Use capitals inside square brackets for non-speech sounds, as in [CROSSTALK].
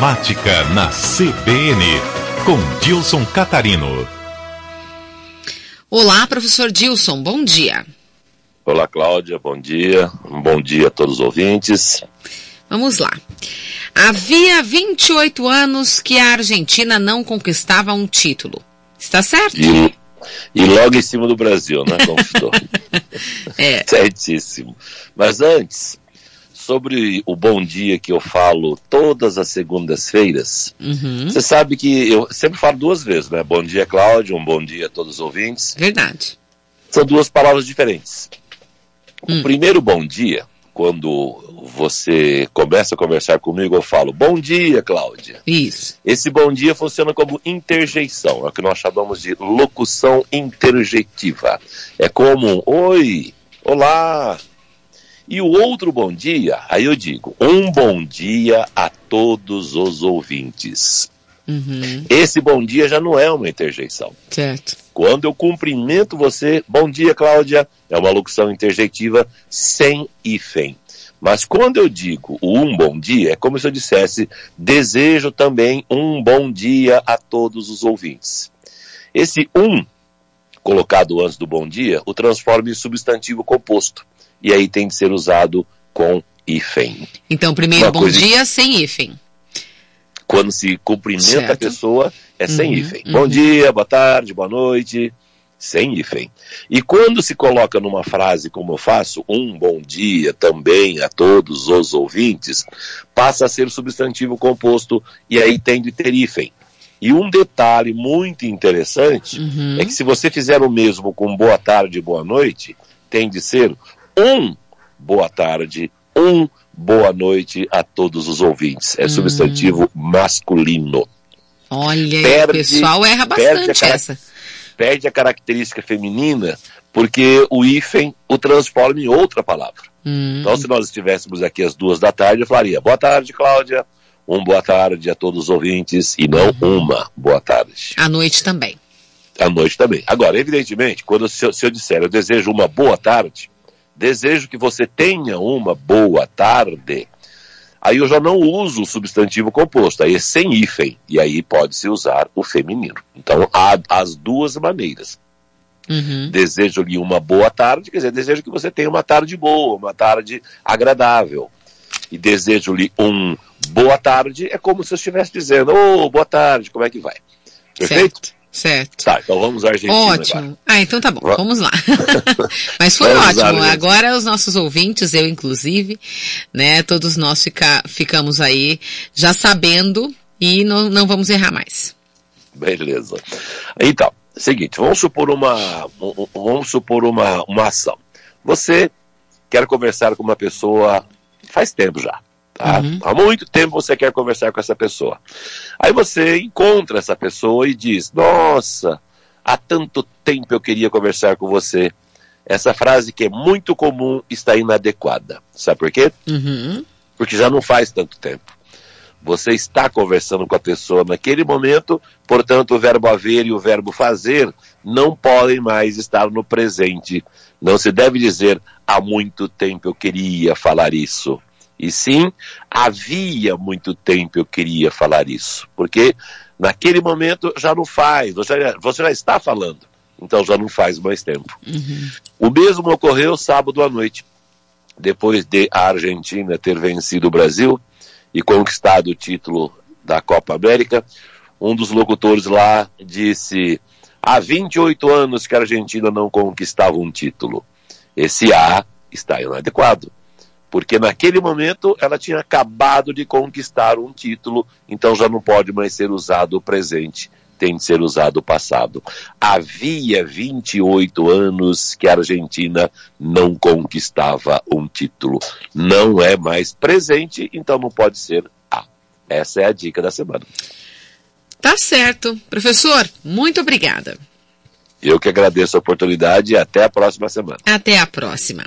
Matemática na CBN, com Dilson Catarino. Olá, professor Dilson, bom dia. Olá, Cláudia, bom dia. Um bom dia a todos os ouvintes. Vamos lá. Havia 28 anos que a Argentina não conquistava um título. Está certo? E, e logo em cima do Brasil, né? Conquistou. [LAUGHS] é. [LAUGHS] Certíssimo. Mas antes, sobre o bom dia que eu falo todas as segundas-feiras, Uhum. você sabe que eu sempre falo duas vezes, né? Bom dia, Cláudio, um bom dia a todos os ouvintes. Verdade. São duas palavras diferentes. Hum. O primeiro bom dia, quando você começa a conversar comigo, eu falo, bom dia, Cláudia. Isso. Esse bom dia funciona como interjeição, é o que nós chamamos de locução interjeitiva. É como um oi, olá. E o outro bom dia, aí eu digo, um bom dia a todos os ouvintes. Uhum. Esse bom dia já não é uma interjeição. Certo. Quando eu cumprimento você, bom dia, Cláudia, é uma locução interjeitiva sem hífen. Mas quando eu digo o um bom dia, é como se eu dissesse, desejo também um bom dia a todos os ouvintes. Esse um, colocado antes do bom dia, o transforma em substantivo composto. E aí tem de ser usado com hífen. Então, primeiro Uma bom coisa- dia sem hífen. Quando se cumprimenta a Certo. pessoa, é sem Uhum, hífen. uhum. Bom dia, boa tarde, boa noite, sem hífen. E quando se coloca numa frase como eu faço, um bom dia também a todos os ouvintes, passa a ser substantivo composto e aí tem de ter hífen. E um detalhe muito interessante Uhum. é que se você fizer o mesmo com boa tarde e boa noite, tem de ser um boa tarde, um boa noite a todos os ouvintes. É substantivo masculino. Olha, Perde- o pessoal erra bastante essa. Perde a característica feminina porque o hífen o transforma em outra palavra. Hum. Então, se nós estivéssemos aqui às duas da tarde, eu falaria boa tarde, Cláudia. Um boa tarde a todos os ouvintes e não uma boa tarde. À noite também. à noite também. Agora, evidentemente, quando se eu, se eu disser eu desejo uma boa tarde, desejo que você tenha uma boa tarde, aí eu já não uso o substantivo composto, aí é sem hífen, e aí pode-se usar o feminino. Então, há as duas maneiras. Uhum. Desejo-lhe uma boa tarde, quer dizer, desejo que você tenha uma tarde boa, uma tarde agradável. E desejo-lhe um boa tarde, é como se eu estivesse dizendo, ô, boa tarde, como é que vai? Perfeito? Certo. Certo. Tá, então vamos à Argentina agora. Ótimo. Ah, então tá bom, Va- vamos lá. [LAUGHS] Mas foi ótimo. Agora os nossos ouvintes, eu inclusive, né, todos nós fica, ficamos aí já sabendo e não, não vamos errar mais. Beleza. Então, seguinte, vamos supor uma, um- um- vamos supor uma, uma ação. Você quer conversar com uma pessoa faz tempo já. Tá? Uhum. Há muito tempo você quer conversar com essa pessoa. Aí você encontra essa pessoa e diz: Nossa, há tanto tempo eu queria conversar com você. Essa frase que é muito comum está inadequada. Sabe por quê? Uhum. porque já não faz tanto tempo. Você está conversando com a pessoa naquele momento, portanto, o verbo haver e o verbo fazer não podem mais estar no presente. Não se deve dizer há muito tempo eu queria falar isso. E sim, havia muito tempo eu queria falar isso. Porque naquele momento já não faz, você já, você já está falando. Então já não faz mais tempo. Uhum. O mesmo ocorreu sábado à noite depois de a Argentina ter vencido o Brasil e conquistado o título da Copa América, um dos locutores lá disse: há 28 anos que a Argentina não conquistava um título. Esse A está inadequado. Porque naquele momento ela tinha acabado de conquistar um título, então já não pode mais ser usado o presente, tem de ser usado o passado. Havia 28 anos que a Argentina não conquistava um título. Não é mais presente, então não pode ser A. Essa é a dica da semana. Tá certo. Professor, muito obrigada. Eu que agradeço a oportunidade e até a próxima semana. Até a próxima.